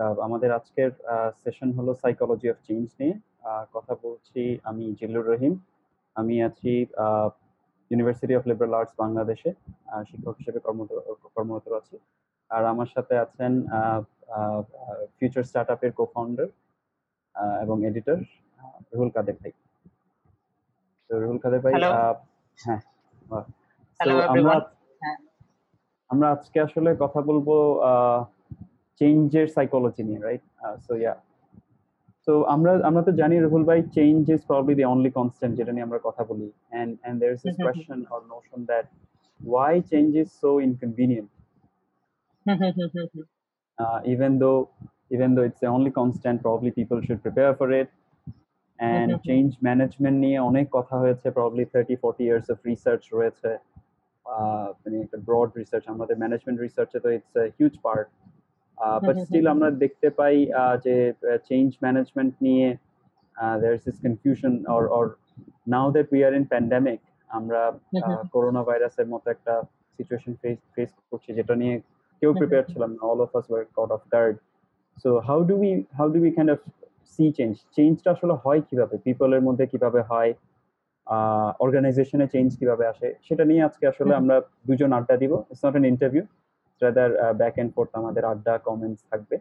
আহ, আমাদের আজকের সেশন হলো সাইকোলজি অফ চেঞ্জ নিয়ে। আহ, কথা বলছি আমি জিল্লুর রহিম। আমি আছি ইউনিভার্সিটি অফ লিবারাল আর্টস বাংলাদেশে আহ, শিক্ষক হিসেবে কর্মরত আছি। আর আমার সাথে আছেন ফিউচার স্টার্ট আপের কো ফাউন্ডার এবং এডিটর রুহুল কাদের ভাই। তো রুহুল কাদের ভাই হ্যাঁ আমরা। আমরা আজকে আসলে কথা বলব চেঞ্জের সাইকোলজি নিয়ে রাইট সো ইয়া সো আমরা আমরা তো জানি রুহুল ভাই change is probably the only constant যেটা নিয়ে আমরা কথা বলি and and there is this Mhm. Question or notion that why change is so inconvenient uh, even though even though it's the only constant probably people should prepare for it and Mhm. change management নিয়ে অনেক কথা হয়েছে probably 30 40 years of research রয়েছে আহ, মানে একটা broad research আমাদের management রিসার্চে তো it's huge part but. Still আমরা দেখতে পাই আহ, যে চেঞ্জ ম্যানেজমেন্ট নিয়ে there is confusion or or now that we are in pandemic আমরা. করোনা ভাইরাসের মতো একটা সিচুয়েশন ফেস ফেস করছি যেটা নিয়ে কেউ. প্রিপেয়ার ছিলাম না। All of us were caught off guard so how do we how do we kind of see change চেঞ্জটা আসলে হয় কীভাবে? পিপলের মধ্যে কীভাবে হয়? অর্গানাইজেশনে চেঞ্জ কীভাবে আসে? সেটা নিয়ে আজকে আসলে আমরা দুজন আড্ডা দিব। It's not an interview rather back and forth আমাদের আড্ডা কমেন্টস থাকবে।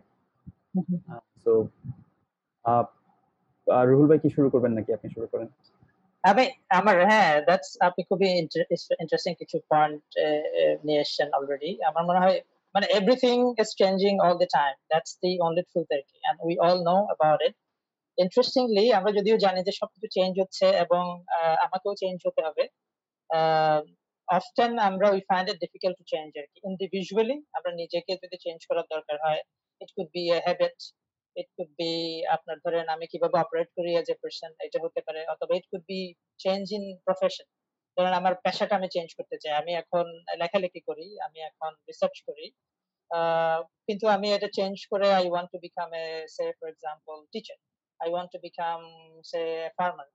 সো রুহুল ভাই কি শুরু করবেন নাকি আপনি শুরু করেন? আমি আমার হ্যাঁ দ্যাটস আপনি খুবই ইন্টারেস্টিং কিছু পয়েন্ট নিয়ে এসেছেন অলরেডি আমার মনে হয় মানে everything is changing all the time that's the only truth আর কি and we all know about it interestingly আমরা যদিও জানি যে সবকিছু চেঞ্জ হচ্ছে এবং আমাকেও চেঞ্জ হতে হবে। অফটেন আমরা we find it difficult to change আর কি ইন্ডিভিজুয়ালি আমরা নিজেকে যদি চেঞ্জ করার দরকার হয় it could be a habit it could be আপনার ধরেন আমি কীভাবে অপারেট করি এজ এ পার্সন এটা হতে পারে, অথবা it could be change in profession ধরেন আমার পেশাটা আমি চেঞ্জ করতে চাই, আমি এখন লেখালেখি করি, আমি এখন রিসার্চ করি কিন্তু আমি এটা চেঞ্জ করে I want to become a say for example teacher I want to become say farmer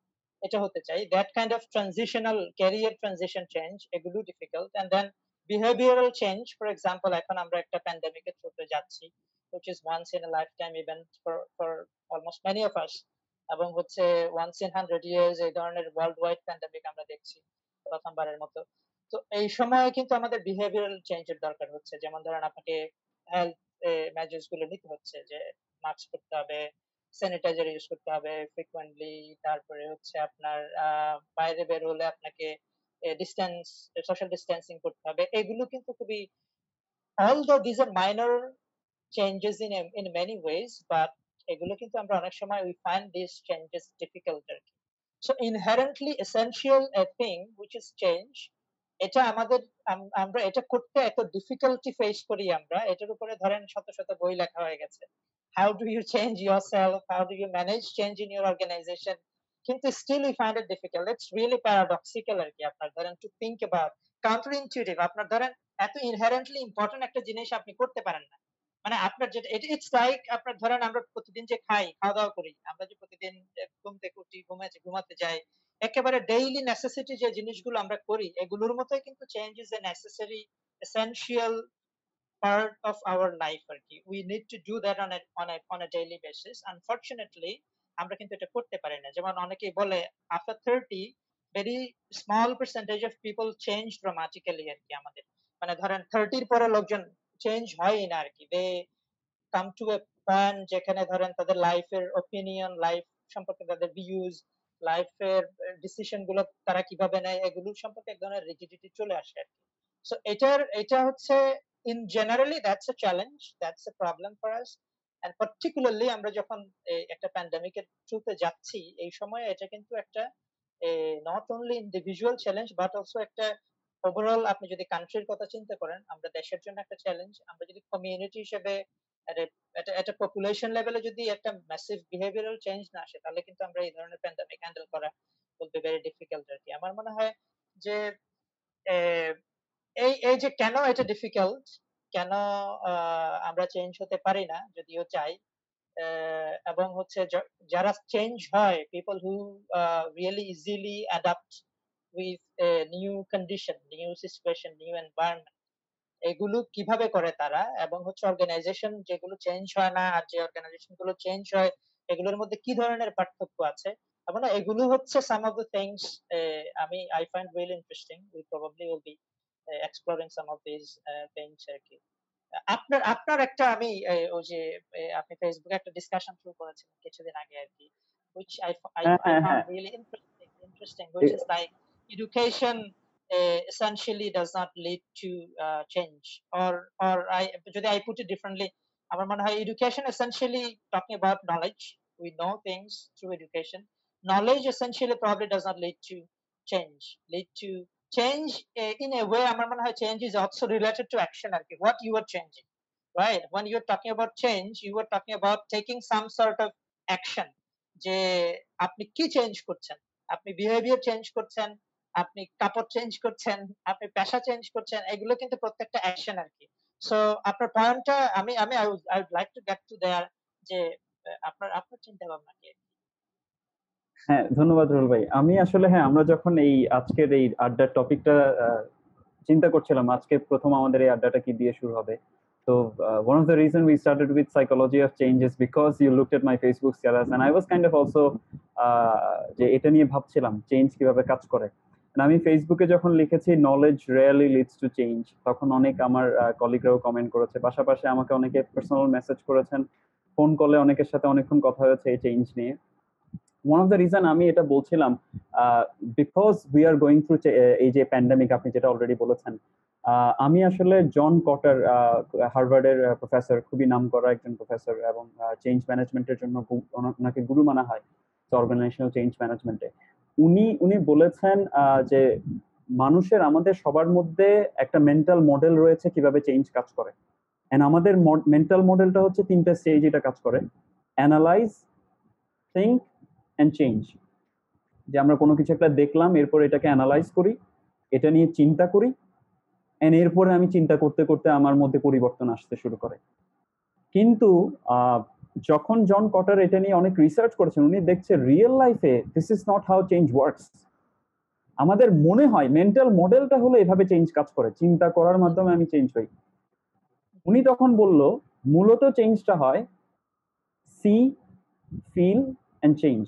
এটা হতে চাই। That kind of transitional career transition change এগুলো difficult and then behavioural change for example এখন আমরা একটা প্যান্ডেমিকের থ্রুতে যাচ্ছি, which is once in a lifetime event for for almost many of us, এবং হচ্ছে once in hundred years, এই ধরনের ওয়ার্ল্ড ওয়াইড প্যান্ডেমিক আমরা দেখছি প্রথমবারের মতো। তো এই সময় কিন্তু আমাদের বিহেভিয়ারাল চেঞ্জের দরকার হচ্ছে। যেমন ধরেন, আপনাকে হেলথ মেজার্সগুলো নিতে হচ্ছে যে মাস্ক পরতে হবে স্যানিটাইজার ইউজ করতে হবে ফ্রিকুয়েন্টলি তারপরে হচ্ছে আপনার বাইরে বের হলে আপনাকে ডিস্টেন্স সোশ্যাল ডিস্টেন্সিং করতে হবে। এগুলো কিন্তু খুবই, although these are minor changes in in many ways, but এগুলো কিন্তু আমরা অনেক সময়, we find these changes difficult আর কি। So, inherently essential a thing which is change, এটা আমাদের আমরা এটা করতে এত ডিফিকাল্টি ফেস করি আমরা, এটার উপরে ধরেন শত শত বই লেখা হয়ে গেছে। How do you change yourself? How do you manage change in your organization? কিন্তু still we find it difficult? It's really paradoxical আর কি আপনার ধরেন to think about. Counterintuitive, আপনার ধরেন এত important একটা জিনিস আপনি করতে পারেন না। মানে আপনার যেটা ইটস লাইক আপনার ধরেন আমরা প্রতিদিন যে খাই খাওয়া দাওয়া করি, আমরা যে প্রতিদিন ঘুম থেকে উঠি ঘুমাতে ঘুমাতে যাই, একেবারে ডেইলি নেসেসিটি যে জিনিসগুলো আমরা করি, এগুলোর মতোই কিন্তু change is a necessary essential part of our life আর কি we need to do that on a on a on a daily আমরা কিন্তু এটা করতে পারি না। যেমন অনেকেই বলে, after 30 very small percentage of people change dramatically আর কি আমাদের। মানে ধরেন 30 পরে লোকজন চেঞ্জ হয় না আর কি। দে কাম টু এ পয়েন্ট যেখানে ধরেন, তাদের লাইফের ওপিনিয়ন লাইফ সম্পর্কে তাদের ভিউজ লাইফের ডিসিশনগুলো তারা কীভাবে নেয়, এগুলো সম্পর্কে এক ধরনের রিজিডিটি চলে আসে আর কি। সো এটার, এটা হচ্ছে in generally that's a challenge that's a problem for us and particularly আমরা যখন একটা প্যান্ডেমিকের থ্রুতে যাচ্ছি, এই সময় এটা কিন্তু একটা not only individual challenge but also একটা ওভারঅল আপনি যদি কান্ট্রির কথা চিন্তা করেন, আমরা দেশের জন্য একটা চ্যালেঞ্জ আমরা যদি কমিউনিটি হিসেবে একটা একটা পপুলেশন লেভেলে যদি একটা ম্যাসিভ বিহেভিয়ারাল চেঞ্জ না আসে, তাহলে কিন্তু আমরা এই ধরনের প্যান্ডেমিক হ্যান্ডেল করা বলতে ভেরি ডিফিকাল্ট আর কি। আমার মনে হয় যে এই এই যে কেন এটা ডিফিকাল্ট কেন আমরা চেঞ্জ হতে পারি না, যদিও চাই এবং হচ্ছে যারা চেঞ্জ হয় people who really easily adapt with new condition new situation new environment এগুলো কীভাবে করে তারা? এবং হচ্ছে অর্গানাইজেশন যেগুলো চেঞ্জ হয় না, আর যে অর্গানাইজেশনগুলো চেঞ্জ হয়, এগুলোর মধ্যে কি ধরনের পার্থক্য আছে? এবং এগুলো হচ্ছে সাম অফ দ্য থিংস আমি I find really interesting we probably will be Exploring some of this things আর কি আপনার আপনার একটা আমি আহ, ওই যে আহ, আপনি ফেসবুকে একটা ডিসকাশন শুরু করেছিলেন কিছুদিন আগে আর কি which I, f- I, হ্যাঁ, I হ্যাঁ, found হ্যাঁ। really interesting, interesting, which A- is like education uh, essentially does not lead to uh, change, or or I যদি I put it differently, আমার মনে হয় education essentially talking about knowledge. We know things through education. Knowledge essentially probably does not lead to change. Lead to uh, in a way. আমার মনে হয় change is also related to action. আর কি, what you are changing, right? When you're talking about change, you were talking about taking some sort of action. যে আপনি কি change করছেন আপনি behaviour change করছেন আপনি কাপড় চেঞ্জ করছেন আপনি পেশা চেঞ্জ করছেন এগুলো কিন্তু প্রত্যেকটা অ্যাকশন আর কি সো আপনার পয়েন্টটা আমি আমি I would like to get to there যে আপনার আপনার চিন্তা ভাবনা কি হ্যাঁ ধন্যবাদ রুল ভাই। আমি আসলে হ্যাঁ আমরা যখন এই আজকের এই আড্ডার টপিকটা চিন্তা করছিলাম, আজকে প্রথম আমাদের এই আড্ডাটা কি দিয়ে শুরু হবে। তো one of the reason we started with psychology of changes because you looked at my Facebook status and I was kind of also যে এটা নিয়ে ভাবছিলাম চেঞ্জ কীভাবে কাজ করে। And আমি ফেসবুকে যখন লিখেছি knowledge really leads to change তখন অনেক আমার কলিগরাও কমেন্ট করেছে। পাশাপাশি আমাকে অনেকে পার্সোনাল মেসেজ করেছেন। ফোন কলে অনেকের সাথে অনেকক্ষণ কথা হয়েছে এই চেঞ্জ নিয়ে। ওয়ান অফ দ্য রিজন আমি এটা বলছিলাম because we are going through এই যে প্যান্ডামিক আপনি যেটা অলরেডি বলেছেন আমি আসলে জন কটার হার্ভার্ডের প্রফেসর খুবই নাম করা একজন প্রফেসর এবং চেঞ্জ ম্যানেজমেন্টের জন্য ওনাকে গুরু মানা হয় অর্গানাইজেশনাল চেঞ্জ ম্যানেজমেন্টে উনি উনি বলেছেন যে মানুষের আমাদের সবার মধ্যে একটা মেন্টাল মডেল রয়েছে কীভাবে চেঞ্জ কাজ করে। এন্ড আমাদের মেন্টাল মডেলটা হচ্ছে তিনটা স্টেজ এটা কাজ করে। অ্যানালাইজ থিঙ্ক অ্যান্ড চেঞ্জ যে আমরা কোনো কিছু একটা দেখলাম, এরপর এটাকে অ্যানালাইজ করি, এটা নিয়ে চিন্তা করি অ্যান্ড এরপরে আমি চিন্তা করতে করতে আমার মধ্যে পরিবর্তন আসতে শুরু করে। কিন্তু যখন জন কটার এটা নিয়ে অনেক রিসার্চ করেছেন, উনি দেখছে রিয়েল লাইফে this is not how change works আমাদের মনে হয় মেন্টাল মডেলটা হলো এভাবে চেঞ্জ কাজ করে। চিন্তা করার মাধ্যমে আমি চেঞ্জ হই। উনি তখন বলল, মূলত চেঞ্জটা হয় see feel and change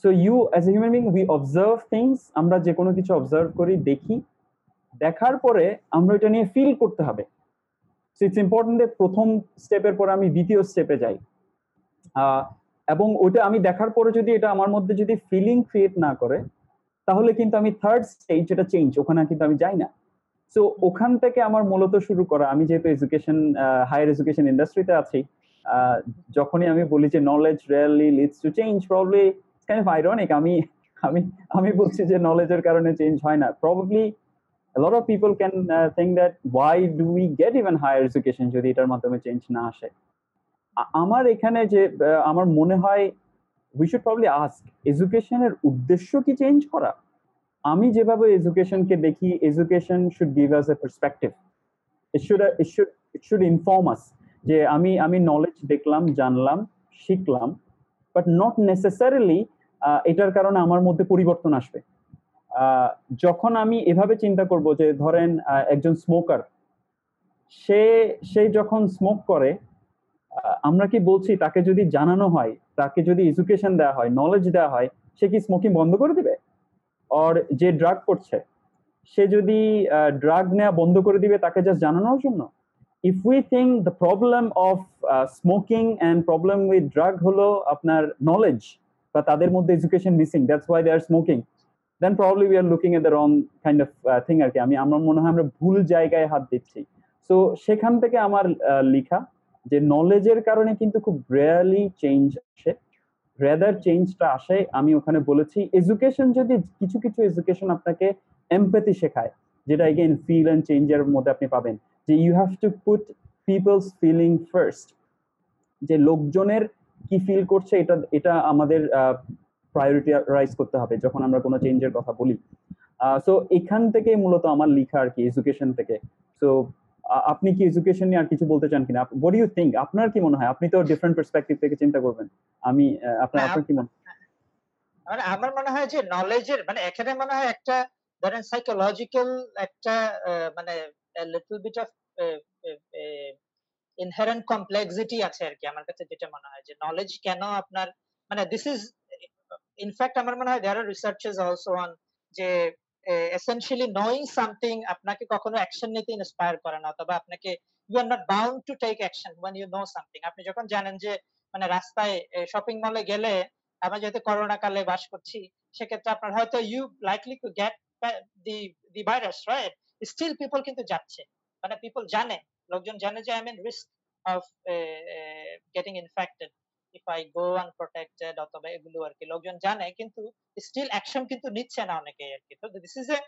so you as a human being we observe things আমরা যে কোনো কিছু অবজার্ভ করি, দেখি। দেখার পরে আমরা এটা নিয়ে ফিল করতে হবে। সো ইটস ইম্পর্টেন্ট প্রথম স্টেপের পরে আমি দ্বিতীয় স্টেপে যাই। এবং ওটা আমি দেখার পরে যদি এটা আমার মধ্যে যদি ফিলিং ক্রিয়েট না করে, তাহলে কিন্তু আমি থার্ড স্টেজ এটা চেঞ্জ ওখানে কিন্তু আমি যাই না। সো ওখান থেকে আমার মূলত শুরু করা, আমি যেহেতু এডুকেশন হায়ার এডুকেশন ইন্ডাস্ট্রিতে আছি যখনই আমি বলি যে knowledge really leads to change probably kind of ironic আমি আমি আমি বলছি যে নলেজের কারণে চেঞ্জ হয় না। Probably of people can uh, think that why do we get even higher education যদি এটার মাধ্যমে চেঞ্জ না আসে? আমার এখানে যে আমার মনে হয় উই শুড প্রবলি আস্ক এডুকেশনের উদ্দেশ্য কি চেঞ্জ করা? আমি যেভাবে এডুকেশনকে দেখি education should give us a perspective it should it should it should inform us যে আমি আমি নলেজ দেখলাম জানলাম শিখলাম বাট নট নেসেসারিলি এটার কারণে আমার মধ্যে পরিবর্তন আসবে। যখন আমি এভাবে চিন্তা করব যে ধরেন একজন স্মোকার সে সে যখন স্মোক করে আমরা কি বলছি তাকে যদি জানানো হয়, তাকে যদি এডুকেশন দেওয়া হয় নলেজ দেওয়া হয়, সে কি স্মোকিং বন্ধ করে দিবে? আর যে ড্রাগ করছে, সে যদি ড্রাগ নেওয়া বন্ধ করে দিবে তাকে জাস্ট জানানোর জন্য? If we think the problem of smoking and problem with drug হলো আপনার নলেজ বা তাদের মধ্যে education missing that's why they are smoking then probably we are looking at the wrong kind of thing আর কি। আমি আমার মনে হয় আমরা ভুল জায়গায় হাত দিচ্ছি। সো সেখান থেকে আমার আহ, লিখা যে নলেজের কারণে কিন্তু খুব রেয়ারলি চেঞ্জ আসে। রেদার চেঞ্জটা আসে আমি ওখানে বলেছি এডুকেশন যদি কিছু কিছু এডুকেশন আপনাকে এমপ্যাথি শেখায় যেটা এগেইন ফিল অ্যান্ড চেঞ্জের মধ্যে আপনি পাবেন। যে you have to put people's feeling first যে লোকজনের কি ফিল করছে এটা এটা আমাদের প্রায়োরিটাইজ করতে হবে যখন আমরা কোনো চেঞ্জের কথা বলি। সো এখান থেকে মূলত আমার লেখা আর কি এডুকেশন থেকে। সো আপনি কি এডুকেশন নিয়ে আর কিছু বলতে চান কিনা? হোয়াট ইউ থিঙ্ক আপনার কি মনে হয়? আপনি তো ডিফারেন্ট পার্সপেক্টিভ থেকে চিন্তা করবেন। আমি আপনার আপনার কি মনে মানে আমার মনে হয় যে নলেজের মানে এখানে মনে হয় একটা, ধরেন সাইকোলজিক্যাল একটা মানে little bit of inherent complexity আছে আরকি আমার কাছে যেটা মনে হয় যে নলেজ কেন আপনার মানে দিস ইজ ইনফ্যাক্ট আমার মনে হয় there are researches also on যে এসেনশিয়ালি নোয়িং সামথিং আপনাকে কখনো অ্যাকশন নিতে ইন্সপায়ার করে না অথবা আপনাকে you are not bound to take action when you know something আপনি যখন জানেন যে মানে রাস্তায় শপিং মলে গেলে আমরা যেহেতু করোনা কালে বাস করছি, সেক্ষেত্রে আপনার হয়তো you likely to get the the virus right still people কিন্তু যাচ্ছে। মানে পিপল জানে। লোকজন জানে যে I mean risk of getting infected if I go unprotected অথবা এগুলো আর কি লোকজন জানে, কিন্তু স্টিল অ্যাকশন কিন্তু নিচ্ছে না অনেকে আর কি তো this is a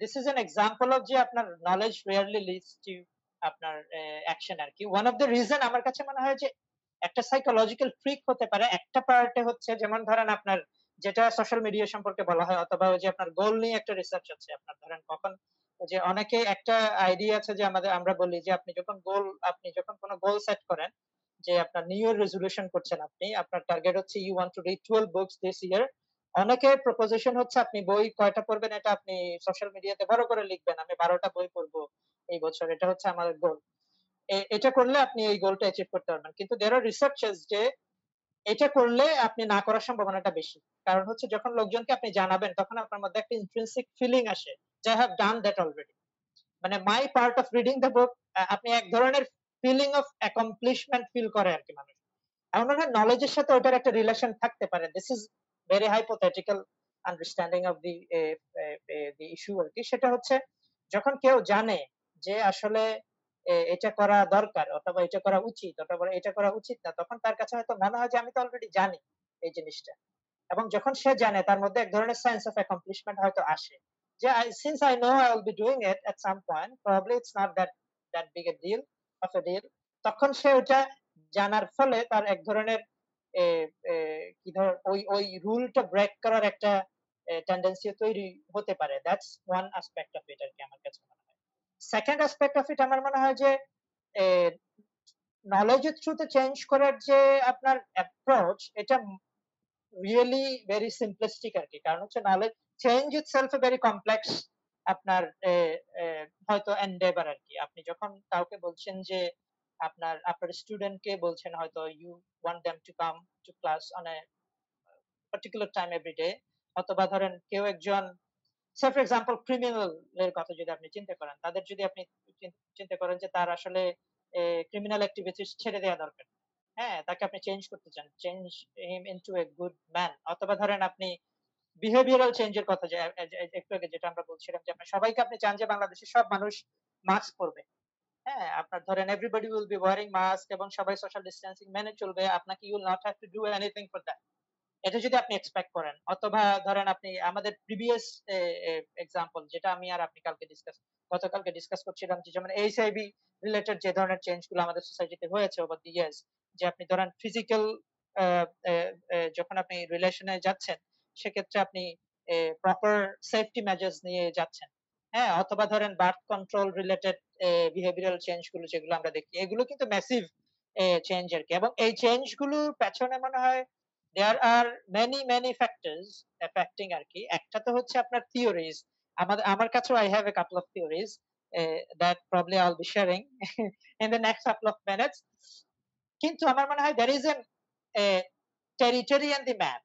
this is an example of যে আপনার নলেজ রিয়ারলি লিডস টু আপনার অ্যাকশন আর কি ওয়ান অফ দ্য রিজন আমার কাছে মনে হয় যে একটা সাইকোলজিক্যাল ট্রিক হতে পারে, একটা পার্টে হচ্ছে যেমন ধরেন আপনার যেটা সোশ্যাল মিডিয়া সম্পর্কে বলা হয়, অথবা ওই যে আপনার গোল নিয়ে একটা রিসার্চ আছে আপনার ধরেন কখন যে অনেকে একটা আইডিয়া আছে যে আমাদের, আমরা বলি যে আপনি যখন গোল আপনি যখন কোনো গোল সেট করেন, যে আপনার নিউ ইয়ার রেজলিউশন করছেন আপনি, আপনার টার্গেট হচ্ছে you want to read 12 books this year অনেকের প্রপোজিশন হচ্ছে আপনি বই কয়টা পড়বেন এটা আপনি সোশ্যাল মিডিয়াতে বড় করে লিখবেন, আমি 12টা বই পড়ব এই বছর, এটা হচ্ছে আমাদের গোল এটা করলে আপনি এই গোলটা অ্যাচিভ করতে পারবেন, কিন্তু দেয়ার আর রিসার্চেস যে এটা করলে আপনি না করার সম্ভাবনাটা বেশি, কারণ হচ্ছে যখন লোকজনকে আপনি জানাবেন, তখন আপনার মধ্যে একটা ইন্ট্রিনসিক ফিলিং আসে যে I have done that already মানে my part of reading the book আপনি এক ধরনের ফিলিং অফ অ্যাকমপ্লিশমেন্ট ফিল করে আর কি মানুষ। এমন মনে হয় নলেজের সাথে ওটার একটা রিলেশন থাকতে পারে। This is very hypothetical understanding of the the issue আর কি। সেটা হচ্ছে, যখন কেউ জানে যে আসলে এটা করা দরকার অথবা এটা করা উচিত, অথবা এটা করা উচিত না, তখন তার কাছে হয়তো মনে হয় যে আমি তো অলরেডি জানি এই জিনিসটা। এবং যখন সে জানে, তার মধ্যে এক ধরনের সেন্স অফ অ্যাকমপ্লিশমেন্ট হয়তো আসে। Since I know I will be doing it at some point probably it's not that that big a deal of a deal তখন সে ওটা জানার ফলে তার এক ধরনের কি ধর, ওই ওই রুলটা ব্রেক করার একটা টেন্ডেন্সি তৈরি হতে পারে। That's one aspect of it আর কি আমার কাছে মনে হয়। সেকেন্ড অ্যাসপেক্ট অফ ইট আমার মনে হয় যে নলেজের থ্রুতে চেঞ্জ করার যে আপনার অ্যাপ্রোচ এটা রিয়েলি ভেরি সিম্পলিস্টিক আর কি। কারণ হচ্ছে knowledge change a very complex আপনার হয়তো এন্ডেভার আর কি। আপনি যখন কাউকে বলছেন যে আপনার আপনার স্টুডেন্টকে বলছেন হয়তো you want them to come to class on a particular time every অথবা ধরেন কেউ একজন সে ফর এক্সাম্পল ক্রিমিনাল এর কথা যদি আপনি চিন্তা করেন, তাদের যদি আপনি চিন্তা করেন যে তার আসলে ক্রিমিনাল অ্যাক্টিভিটিস ছেড়ে দেওয়া দরকার। হ্যাঁ তাকে আপনি চেঞ্জ করতে চান। Change him into a good man অথবা ধরেন আপনি বিহেভিয়ারাল চেঞ্জের কথা যে একটু আগে যেটা আমরা বলছিলাম যে আপনি সবাইকে আপনি চান যে, বাংলাদেশের সব মানুষ মাস্ক পরবে। হ্যাঁ আপনার ধরেন everybody will be wearing mask এবং সবাই সোশ্যাল ডিস্টেন্সিং মেনে চলবে। আপনাকে you will not have to do anything for that এটা যদি আপনি এক্সপেক্ট করেন, অথবা ধরেন আপনি আমাদের প্রিভিয়াস এক্সাম্পল যেটা আমি আর আপনি কালকে ডিসকাস গতকালকে ডিসকাস করছিলাম যে, যেমন এইচআইভি রিলেটেড যে ধরনের চেঞ্জগুলো আমাদের সোসাইটিতে হয়েছে ওভার দি ইয়ার্স যে আপনি ধরেন ফিজিক্যাল যখন আপনি রিলেশনে যাচ্ছেন, সেক্ষেত্রে আপনি প্রপার সেফটি মেজার্স নিয়ে যাচ্ছেন। হ্যাঁ অথবা ধরেন বার্থ কন্ট্রোল রিলেটেড বিহেভিয়ারাল চেঞ্জগুলো যেগুলো আমরা দেখি, এগুলো কিন্তু ম্যাসিভ চেঞ্জ আর কি। এবং এই চেঞ্জগুলোর পেছনে মনে হয় there are many many factors affecting আর কি। একটা তো হচ্ছে আপনার থিওরিজ আমাদের আমার কাছেও I have a couple of theories that probably I will be sharing in the next couple of minutes কিন্তু আমার মনে হয় there is an territory and the map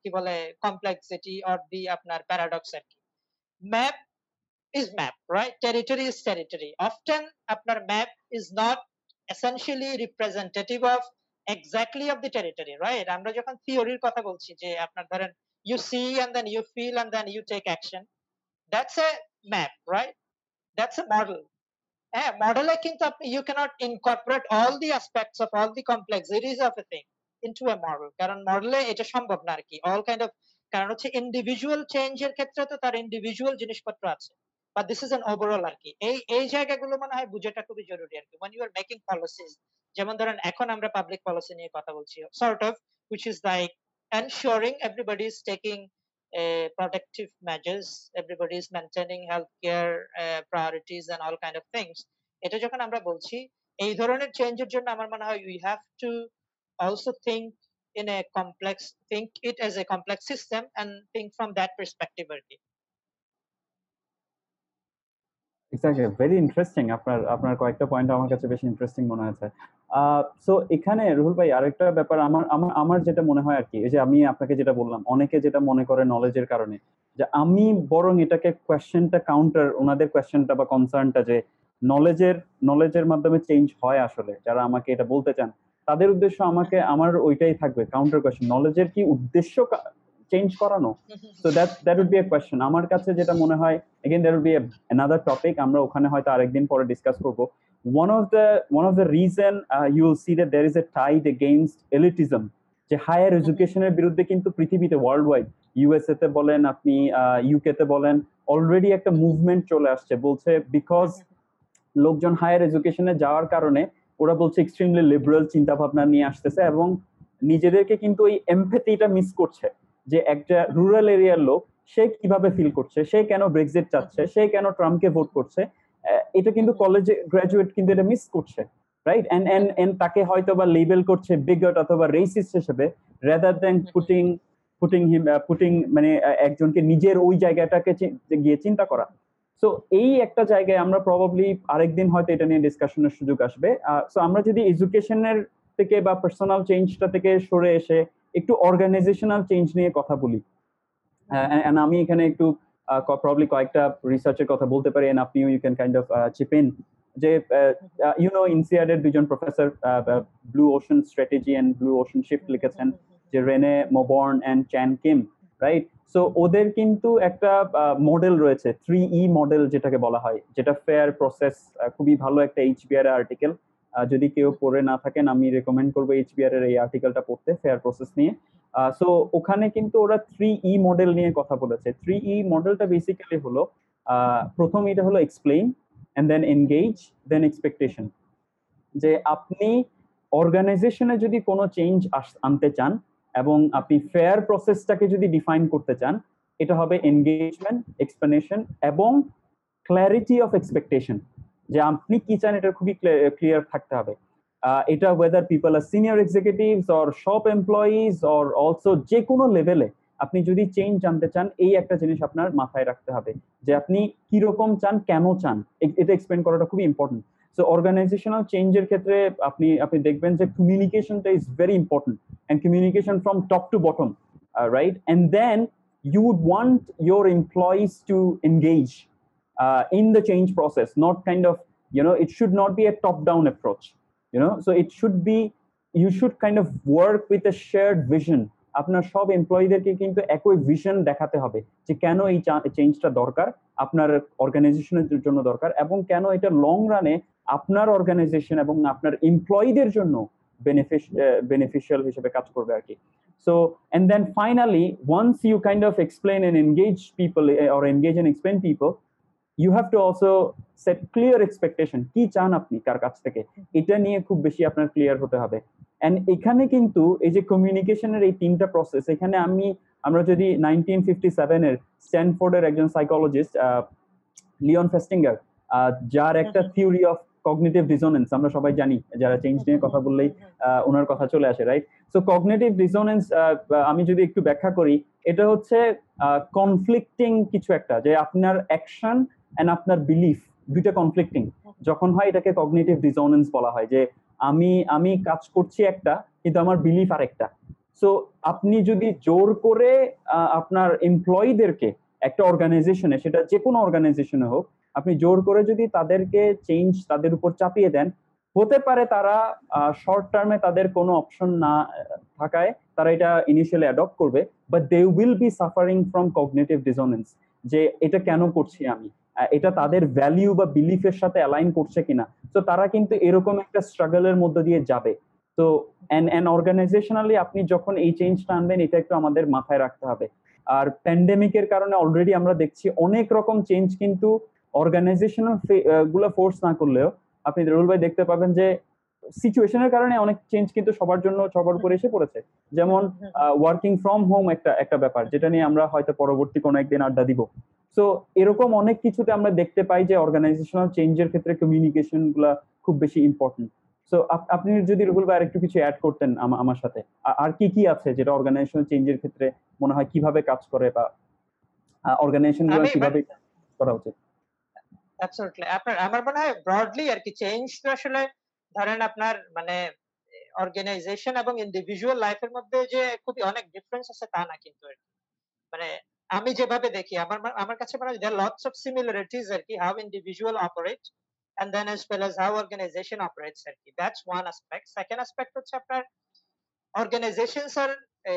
কি বলে কমপ্লেক্সিটি অর দি আপনার প্যারাডক্স আর কি map is map right territory is territory often আপনার map is not essentially representative of exactly of the territory right আমরা যখন থিওরির কথা বলছি যে আপনার ধরেন you see and then you feel and then you take action that's a map right that's a model হ্যাঁ মডেলে কিন্তু আপনি you cannot incorporate all the aspects of all the complexities of a thing into a model কারণ মডেলে এটা সম্ভব না আর কি all kind of কারণ হচ্ছে ইন্ডিভিজুয়াল চেঞ্জ এর ক্ষেত্রে তো তার ইন্ডিভিজুয়াল জিনিসপত্র আছে বা দিস ইজ এন ওভারঅল আর কি এই এই জায়গাগুলো মনে হয় বুঝাটা খুবই জরুরি আর কি when you are making policies যেমন ধরেন এখন আমরা পাবলিক পলিসি নিয়ে কথা বলছি sort of which is like ensuring everybody is taking uh, protective measures everybody is maintaining healthcare uh, priorities and all kind of things এটা যখন আমরা বলছি এই ধরনের চেঞ্জের জন্য আমার মনে হয় we have to also think in a complex think it as a complex system and think from that perspective আর কি এক্সাক্টলি ভেরি ইন্টারেস্টিং আপনার আপনার কয়েকটা পয়েন্ট আমার কাছে বেশি ইন্টারেস্টিং মনে হয়েছে সো এখানে রুহুল ভাই, আরেকটা ব্যাপার আমার আমার আমার যেটা মনে হয় আর কি যে আমি আপনাকে যেটা বললাম, অনেকে যেটা মনে করে নলেজের কারণে, যে আমি বরং এটাকে কোয়েশ্চেনটা কাউন্টার ওনাদের কোয়েশ্চেনটা বা কনসার্নটা যে নলেজের নলেজের মাধ্যমে চেঞ্জ হয় আসলে, যারা আমাকে এটা বলতে চান, তাদের উদ্দেশ্য আমাকে, আমার ওইটাই থাকবে কাউন্টার কোয়েশ্চেন নলেজের কি উদ্দেশ্য চেঞ্জ করানো? So that that would be a question আমার কাছে যেটা মনে হয় again that would be another topic আমরা ওখানে হয়তো আরেকদিন পরে ডিসকাস করব one of the one of the reason you will see that there is a tide against elitism যে হায়ার এডুকেশনের বিরুদ্ধে কিন্তু পৃথিবীতে ওয়ার্ল্ড ওয়াইড ইউএসএ তে বলেন আপনি ইউকে তে বলেন অলরেডি একটা মুভমেন্ট চলে আসছে। বলছে বিকজ লোকজন হায়ার এডুকেশনে যাওয়ার কারণে ওরা বলছে এক্সট্রিমলি লিবারেল চিন্তা ভাবনা নিয়ে আসতেছে এবং নিজেদেরকে কিন্তু ওই এমপ্যাথিটা মিস করছে যে একটা রুরাল এরিয়ার লোক সে কীভাবে ফিল করছে সে কেন ব্রেক্সিট চাচ্ছে সে কেন ট্রাম্পকে ভোট করছে এটা কিন্তু কলেজে গ্রাজুয়েট কিন্তু এটা মিস করছে রাইট এন্ড এন্ড এন্ড তাকে হয়তো বা লেবেল করছে বিগট অথবা রেসিস্ট হিসেবে rather than putting putting him putting মানে একজনকে নিজের ওই জায়গাটাকে গিয়ে চিন্তা করা। সো এই একটা জায়গায় আমরা প্রবাবলি আরেকদিন হয়তো এটা নিয়ে ডিসকাশনের সুযোগ আসবে। সো আমরা যদি এডুকেশনের থেকে বা পার্সোনাল চেঞ্জটা থেকে সরে এসে একটু অর্গানাইজেশনাল চেঞ্জ নিয়ে কথা বলি। আমি এখানে একটু প্রবলি কয়েকটা রিসার্চের কথা বলতে পারি এন্ড আপনিও you can kind of chip in যে ইউ নো ইনসিআর এর দুজন professor blue ocean strategy and blue ocean shift লিখেছেন, যে Renee Mauborgne and Chan Kim right so ওদের কিন্তু একটা মডেল রয়েছে থ্রি ই মডেল যেটাকে বলা হয়, যেটা ফেয়ার প্রসেস খুবই ভালো একটা এইচবিআর আর্টিকেল যদি কেউ পড়ে না থাকেন, আমি রেকমেন্ড করব এইচবিআর এর এই আর্টিকেলটা পড়তে ফেয়ার প্রসেস নিয়ে। সো ওখানে কিন্তু ওরা থ্রি ই মডেল নিয়ে কথা বলেছে। থ্রি ই মডেলটা বেসিক্যালি হলো প্রথম এটা হলো explain and then engage then expectation যে আপনি অর্গানাইজেশনে যদি কোনো চেঞ্জ আনতে চান, এবং আপনি ফেয়ার প্রসেসটাকে যদি ডিফাইন করতে চান, এটা হবে এনগেজমেন্ট এক্সপ্লেনেশন এবং ক্ল্যারিটি অফ এক্সপেকটেশন যে আপনি কি চান, এটা খুবই ক্লিয়ার থাকতে হবে। এটা whether people are senior executives or shop employees or also যে কোনো লেভেলে আপনি যদি চেঞ্জ জানতে চান এই একটা জিনিস আপনার মাথায় রাখতে হবে যে আপনি কীরকম চান কেন চান। এটা এক্সপ্লেন করাটা খুবই ইম্পর্টেন্ট সো অর্গানাইজেশনাল চেঞ্জের ক্ষেত্রে আপনি আপনি দেখবেন যে কমিউনিকেশনটা is very important and communication from top to bottom right and then you would want your employees to engage uh, in the change process not kind of you know it should not be a top down approach you know? So it should be, you should kind of work with a shared vision. আপনার সব এমপ্লয়ীদেরকে কিন্তু একই vision দেখাতে হবে যে কেন এই চেঞ্জটা দরকার, আপনার অর্গানাইজেশনের জন্য দরকার এবং কেন এটা লং রানে আপনার অর্গানাইজেশন এবং আপনার এমপ্লয়ীদের জন্য বেনিফিশিয়াল হিসেবে কাজ করবে আর কি। So and then finally once you kind of explain an engage people or engage an explain people you have to also set clear expectation. কি চান আপনি কার কাছ থেকে? এটা নিয়ে খুব বেশি আপনার ক্লিয়ার হতে হবে। এন্ড এখানে কিন্তু এই যে কমিউনিকেশনের এই তিনটা প্রসেস এখানে আমি আমরা যদি নাইনটিন ফিফটি সেভেনের স্ট্যানফোর্ডের একজন সাইকোলজিস্ট লিওন ফেস্টিঙ্গার যার একটা থিওরি অফ কগনিটিভ ডিসোনেন্স আমরা সবাই জানি যারা চেঞ্জ নিয়ে কথা বললেই ওনার কথা চলে আসে রাইট সো কগনেটিভ ডিসোনেন্স আমি যদি একটু ব্যাখ্যা করি এটা হচ্ছে কনফ্লিক্টিং কিছু একটা যে আপনার অ্যাকশন অ্যান্ড আপনার বিলিফ দুইটা কনফ্লিক্টিং যখন হয় এটাকে কগনেটিভ ডিসোনেন্স বলা হয় যে আমি আমি কাজ করছি একটা, কিন্তু আমার বিলিফ আরেকটা। সো আপনি যদি জোর করে আপনার এমপ্লয়ীদেরকে একটা অর্গানাইজেশনে সেটা যে কোনো অর্গানাইজেশনে হোক, আপনি জোর করে যদি তাদেরকে চেঞ্জ তাদের উপর চাপিয়ে দেন, হতে পারে তারা শর্ট টার্মে তাদের কোনো অপশন না থাকায় তারা এটা ইনিশিয়ালি অ্যাডপ্ট করবে but they will be suffering from cognitive dissonance যে এটা কেন করছি আমি? এটা তাদের ভ্যালিউ বা বিলিফের সাথে অ্যালাইন করছে কিনা। তো তারা কিন্তু এরকম একটা স্ট্রাগলের মধ্যে দিয়ে যাবে। তো অর্গানাইজেশনালি আপনি যখন এই চেঞ্জটা আনবেন, এটা একটু আমাদের মাথায় রাখতে হবে। আর প্যান্ডেমিকের কারণে অলরেডি আমরা দেখছি অনেক রকম চেঞ্জ কিন্তু অর্গানাইজেশনালগুলো ফোর্স না করলেও আপনি রুল ভাই দেখতে পাবেন যে সিচুয়েশনের কারণে অনেক চেঞ্জ কিন্তু সবার জন্য সবার উপরে এসে পড়েছে। যেমন ওয়ার্কিং ফ্রম হোম একটা একটা ব্যাপার, যেটা নিয়ে আমরা হয়তো পরবর্তী কোনো একদিন আড্ডা দিব। সো এরকম অনেক কিছুতে আমরা দেখতে পাই যে অর্গানাইজেশনাল চেঞ্জের ক্ষেত্রে কমিউনিকেশনগুলা খুব বেশি ইম্পর্টেন্ট সো আপনি যদি রুহুল ভাই আরেকটু কিছু অ্যাড করতেন আমার সাথে। আর কি কি আছে যেটা অর্গানাইজেশনাল চেঞ্জের ক্ষেত্রে মনে হয় কীভাবে কাজ করে বা অর্গানাইজেশনগুলো কীভাবে করা উচিত? অ্যাবসোলিউটলি। আপনার আমার মনে হয় ব্রডলি আর কি চেঞ্জ তো আসলে ধরেন আপনার মানে অর্গানাইজেশন এবং ইন্ডিভিজুয়াল লাইফ এর মধ্যে যে খুবই অনেক ডিফারেন্স আছে তা না কিন্তু মানে আমি যেভাবে দেখি আমার মা আমার কাছে মনে হয় there are lots of similarities আরকি how individual operate and then as well as how organization operates আরকি। That's one aspect. Second aspect হচ্ছে আপনার organizations are এ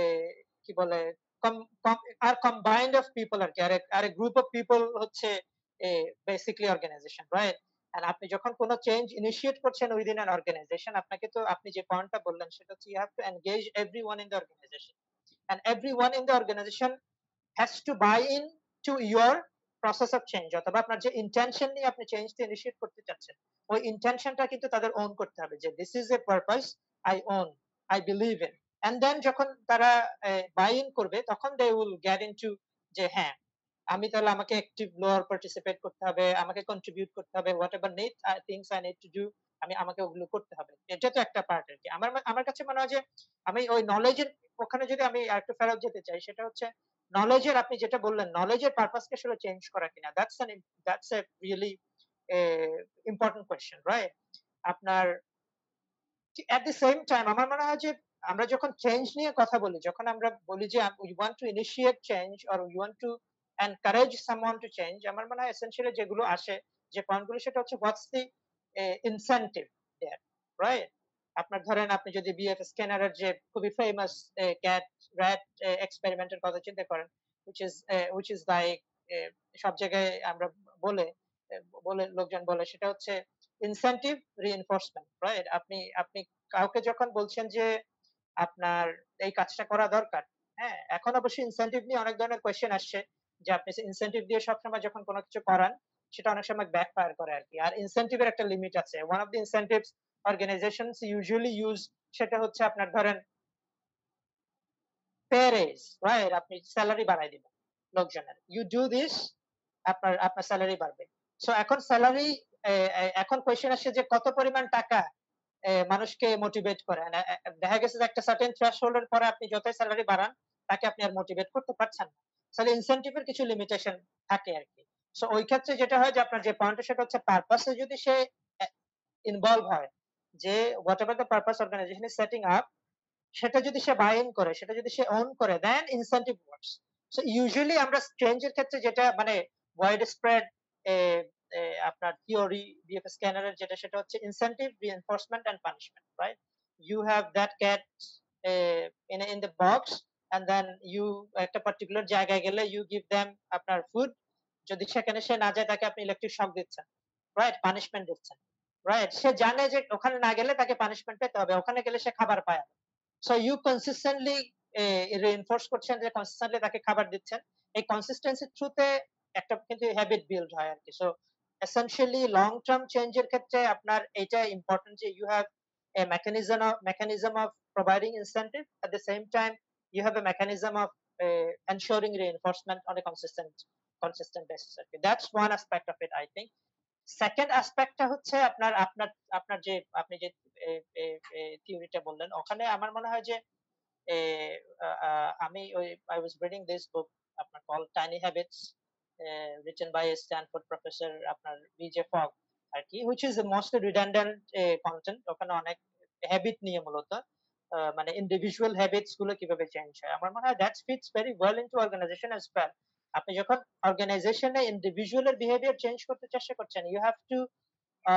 কি বলে কম কম are combined of people আরকি। আর এক আর a group of people হচ্ছে a basically organization, right? And আপনি যখন কোন চেঞ্জ ইনিশিয়েট করছেন within an organization আপনাকে তো আপনি যে পয়েন্টটা বললেন সেটা হচ্ছে you have to engage everyone in the organization. And everyone in the organization has to buy in to your process of change অথবা আপনার যে ইনটেনশন নিয়ে আপনি চেঞ্জটা ইনিশিয়েট করতে চাচ্ছেন, ওই ইনটেনশনটা কিন্তু তাদের ওন করতে হবে যে this is a purpose I own, I believe in. And then যখন তারা বাই ইন করবে তখন they will get into যে হ্যাঁ, আমি তাহলে আমাকে অ্যাক্টিভ লোয়ার পার্টিসিপেট করতে হবে, আমাকে কন্ট্রিবিউট করতে হবে, whatever need I things I need to do আমি আমাকে ওগুলো করতে হবে। এটা তো একটা পার্ট আরকি। আমার আমার কাছে মনে হয় যে আমি ওই নলেজ এর ওখানে যদি আমি আরেকটু ফেরত যেতে চাই সেটা হচ্ছে নলেজ এর আপনি যেটা বললেন নলেজ এর পারপাস কে আসলে চেঞ্জ করা কিনা। Im that's a really a important question, right? আপনার at the same time আমার মনে হয় যে আমরা যখন চেঞ্জ নিয়ে কথা বলি, যখন আমরা বলি যে we want to initiate change or we want to encourage someone to change আমার মনে হয় essentially যেগুলো আসে যে পয়েন্টগুলো সেটা হচ্ছে the A incentive there, right? আপনার ধরেন আপনি যদি বিএফ স্ক্যানারের যে খুবই ফেমাস ক্যাট র‍্যাট এ এক্সপেরিমেন্ট এর কথা চিন্তা করেন which is A which is like এ সব জায়গায় আমরা বলে বলে লোকজন বলে সেটা হচ্ছে ইনসেনটিভ রিইনফোর্সমেন্ট, রাইট? আপনি আপনি কাউকে যখন বলছেন যে আপনার এই কাজটা করা দরকার, হ্যাঁ? এখন অবশ্যই ইনসেনটিভ নিয়ে অনেক ধরনের কোয়েশ্চেন আসছে যে আপনি ইনসেনটিভ দিয়ে সবসময় যখন কোনো কিছু করান সেটা অনেক সময় ব্যাকফায়ার করে আর কি আর ইনসেনটিভ এর একটা লিমিট আছে। One of the incentives organizations usually use সেটা হচ্ছে আপনার ধরেন পে রেইজ, রাইট? আপনি সেলারি বাড়ায় দিবেন লোকজনের। You do this আপনার আপনার সেলারি বাড়বে। সো এখন এ এখন কোয়েশ্চেন আসছে যে কত পরিমাণ টাকা মানুষকে মোটিভেট করে। দেখা গেছে যে একটা সার্টেন থ্রেশহোল্ড এর পরে আপনি যতই সেলারি বাড়ান তাকে আপনি আর মোটিভেট করতে পারছেন না। তাহলে ইনসেনটিভ এর কিছু লিমিটেশন থাকে আরকি। সো ওই ক্ষেত্রে যেটা হয় যে আপনার যে পয়েন্টটা সেটা হচ্ছে পারপাস যদি সে ইনভলভ হয় যে whatever the purpose organization is setting up সেটা যদি সে বাই করে, সেটা যদি সে ওন করে then incentive works. So usually আমরা চেঞ্জ এর ক্ষেত্রে যেটা মানে ওয়াইড স্প্রেড আপনার থিওরি বিএফ স্ক্যানার এর যেটা সেটা হচ্ছে incentive, reinforcement and punishment, right? You have that cat a in a in the box and then you একটা পার্টিকুলার জায়গায় গেলে you give them আপনার ফুড। যদি সেখানে সে না যায় তাকে আপনি ইলেকট্রিক শক দিচ্ছেন, রাইট? পানিশমেন্ট দিচ্ছেন, রাইট? সে জানে যে ওখানে না গেলে তাকে পানিশমেন্ট পেতে হবে। ওখানে গেলে সে খাবার পায়। সো ইউ কনসিস্টেন্টলি রিইনফোর্স করছেন যে কনসিস্টেন্টলি তাকে খাবার দিচ্ছেন। এই কনসিস্টেন্সির থ্রুতে একটা কিন্তু হ্যাবিট বিল্ড হয় আরকি। সো essentially লং টার্ম চেঞ্জ এর ক্ষেত্রে আপনার এইটা ইম্পোর্টেন্ট যে you have a mechanism of mechanism of providing incentive at the same time you have a mechanism of A ensuring reinforcement on a consistent consistent basis আরকি। That's one aspect of it I think. Second aspect টা হচ্ছে আপনার আপনার আপনার যে, আপনি যে থিওরিটা বললেন, ওখানে আমার মনে হয় যে আমি ওই, I was reading this book, আপনার Habits, A, written by a Stanford professor, আপনার BJ Fogg which is a mostly redundant, a content ওখানে অনেক হ্যাবিট নিয়ে মূলত মানে ইন্ডিভিজুয়াল হ্যাবিটসগুলো কীভাবে চেঞ্জ হয়। আমার মনে হয় that fits very well into organization as well. আপনি যখন অর্গানাইজেশন এ ইন্ডিভিজুয়াল এর বিহেভিয়ার চেঞ্জ করতে চেষ্টা করছেন have to আ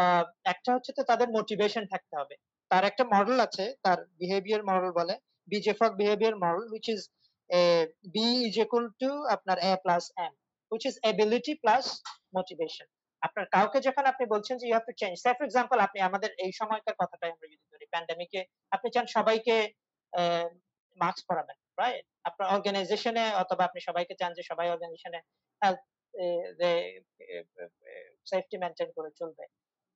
একটা হচ্ছে তো তাদের মোটিভেশন থাকতে হবে। তার একটা মডেল আছে তার বিহেভিয়ার মডেল বলে BJ Fogg behaviour model which is a B is equal to আপনার A plus M which is ability plus motivation. আপনার কাউকে যখন আপনি বলছেন যে have to change say for example আপনি আমাদের এই সময়কার কথাটাই আমরা যদি ধরি প্যান্ডেমিক আপনি চান সবাইকে মাস্ক পরাবেন, রাইট? আপনার অর্গানাইজেশন অথবা আপনি সবাইকে চান যে সবাই অর্গানাইজেশন হেলথ সেফটি মেইনটেইন করে চলবে।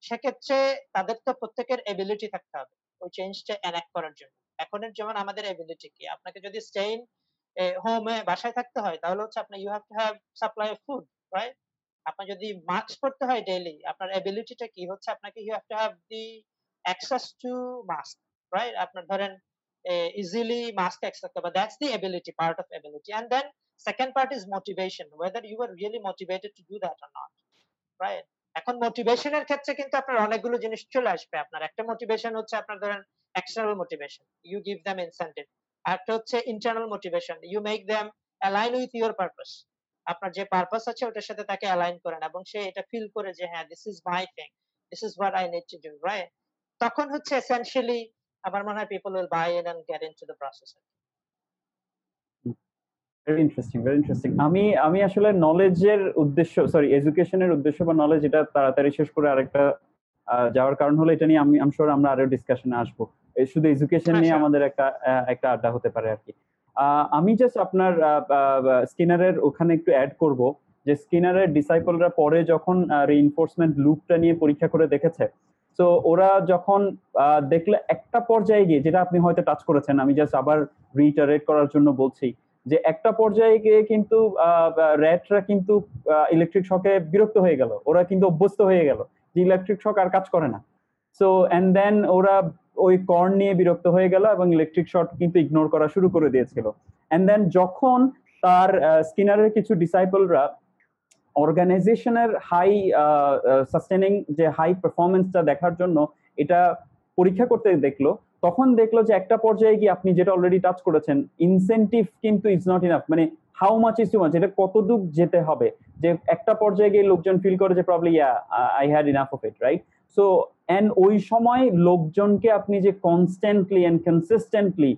সেক্ষেত্রে তাদের তো প্রত্যেকের এবিলিটি থাকতে হবে ওই চেঞ্জটা এনাক্ট করার জন্য। এখনের যেমন আমাদের এবিলিটি কি? আপনাকে যদি স্টে ইন এ এ বাসায় থাকতে হয় তাহলে হচ্ছে আপনার you have to have supply of food, right? আপনার যদি মাস্ক পড়তে হয় ডেইলি আপনার এবিলিটিটা কি? হচ্ছে আপনাকে you have to have the access to mask, right? আপনার ধরেন ইজিলি মাস্ক অ্যাক্সেস করতে That's the ability, part of ability. And then second part is motivation, whether you are really motivated to do that or not, right? এখন মোটিভেশনের ক্ষেত্রে কিন্তু আপনার অনেকগুলো জিনিস চলে আসবে। আপনার একটা মোটিভেশন হচ্ছে আপনার ধরেন external motivation you give them incentive আরেকটা হচ্ছে internal motivation you make them align with your purpose আপনার যে পারপাস আছে ওটার সাথে তাকে অ্যালাইন করেন এবং সে এটা ফিল করে যে হ্যাঁ this is my thing this is what I need to do right তখন হচ্ছে এসেনশিয়ালি আমার মনে হয় people will buy in and get into the process very interesting very interesting আমি আমি আসলে নলেজের উদ্দেশ্য সরি এডুকেশনের উদ্দেশ্য বা নলেজ এটা তাড়াতাড়ি শেষ করে আরেকটা যাওয়ার কারণ হলো এটা নিয়ে আমি আমি শিওর আমরা আরও ডিসকাশনে আসব। শুধু এডুকেশন নিয়ে আচ্ছা। আমাদের একটা একটা আড্ডা হতে পারে আর কি। আহ, আমি জাস্ট আপনার স্কিনারের ওখানে একটু অ্যাড করব। যে স্কিনারের ডিসাইপলরা পরে যখন রিইনফোর্সমেন্ট লুপটা নিয়ে পরীক্ষা করে দেখেছে তো ওরা যখন দেখলে একটা পর্যায়ে গিয়ে, যেটা আপনি হয়তো টাচ করেছেন, আমি জাস্ট আবার রিটারেট করার জন্য বলছি, যে একটা পর্যায়ে গিয়ে কিন্তু র্যাটরা কিন্তু ইলেকট্রিক শকে বিরক্ত হয়ে গেল। ওরা কিন্তু অভ্যস্ত হয়ে গেল যে ইলেকট্রিক শক আর কাজ করে না। সো অ্যান্ড দেন ওরা ওই কর্ন নিয়ে বিরক্ত হয়ে গেল এবং ইলেকট্রিক শক কিন্তু ইগনোর করা শুরু করে দিয়েছিল। এন্ড দেন যখন তার স্কিনারের কিছু ডিসাইপলরা অর্গানাইজেশনের হাই সাস্টেনিং যে হাই পারফরমেন্সটা দেখার জন্য এটা পরীক্ষা করতে দেখল, তখন দেখল যে একটা পর্যায়ে গিয়ে আপনি যেটা অলরেডি টাচ করেছেন ইনসেন্টিভ কিন্তু ইজ নট ইনাফ মানে how much is too much এটা কতদূর যেতে হবে? যে একটা পর্যায়ে গিয়ে লোকজন ফিল করে যে probably yeah I had enough of it right so and ওই সময় লোকজনকে আপনি যে কনস্ট্যান্টলি এন্ড কনসিস্টেন্টলি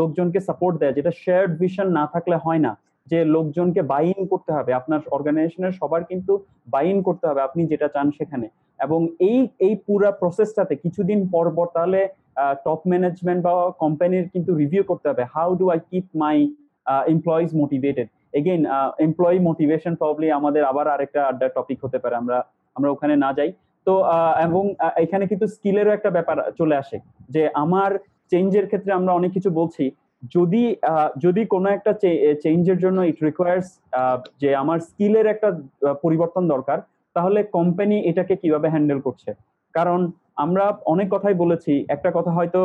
লোকজনকে সাপোর্ট দেয়, যেটা শেয়ার্ড ভিশন না থাকলে হয় না যে লোকজনকে বাইন করতে হবে, আপনার অর্গানাইজেশনের সবার কিন্তু বাইন করতে হবে, আপনি যেটা চান সেখানে। এবং এই এই পুরা প্রসেসটাতে কিছুদিন পর পর তাহলে টপ ম্যানেজমেন্ট বা কোম্পানির কিন্তু রিভিউ করতে হবে how do I keep my employees motivated again employee motivation probably আমাদের আবার আরেকটা আড্ডা টপিক হতে পারে, আমরা আমরা ওখানে না যাই। তো এবং এখানে কিন্তু স্কিলেরও একটা ব্যাপার চলে আসে, যে আমার চেঞ্জের ক্ষেত্রে আমরা অনেক কিছু বলছি যদি যদি কোনো একটা চেঞ্জের জন্য ইট রিকোয়ার্স যে আমার স্কিলের একটা পরিবর্তন দরকার, তাহলে কোম্পানি এটাকে কীভাবে হ্যান্ডেল করছে? কারণ আমরা অনেক কথাই বলেছি, একটা কথা হয়তো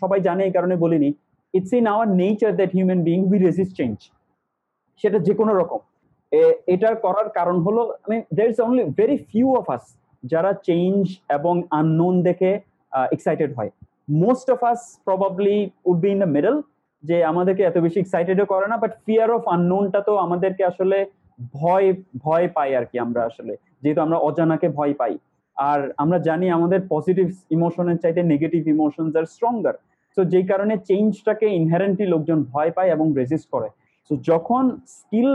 সবাই জানে এই কারণে বলিনি it's in our nature that human being we resist change সেটা যে কোনো রকম এটার করার কারণ হলো আমি there is only very few of us যারা চেঞ্জ এবং আননোন দেখে এক্সাইটেড হয়। Most of us probably would be in the middle যে আমাদেরকে এত বেশি এক্সাইটেডও করে না বাট ফিয়ার অফ আননোনটা তো আমাদেরকে আসলে ভয় ভয় পাই আর কি আমরা আসলে। যেহেতু আমরা অজানাকে ভয় পাই। আর আমরা জানি আমাদের পজিটিভ ইমোশনের চাইতে নেগেটিভ ইমোশনস আর স্ট্রঙ্গার তো যেই কারণে চেঞ্জটাকে ইনহারেন্টলি লোকজন ভয় পায় এবং রেজিস্ট করে। তো যখন স্কিল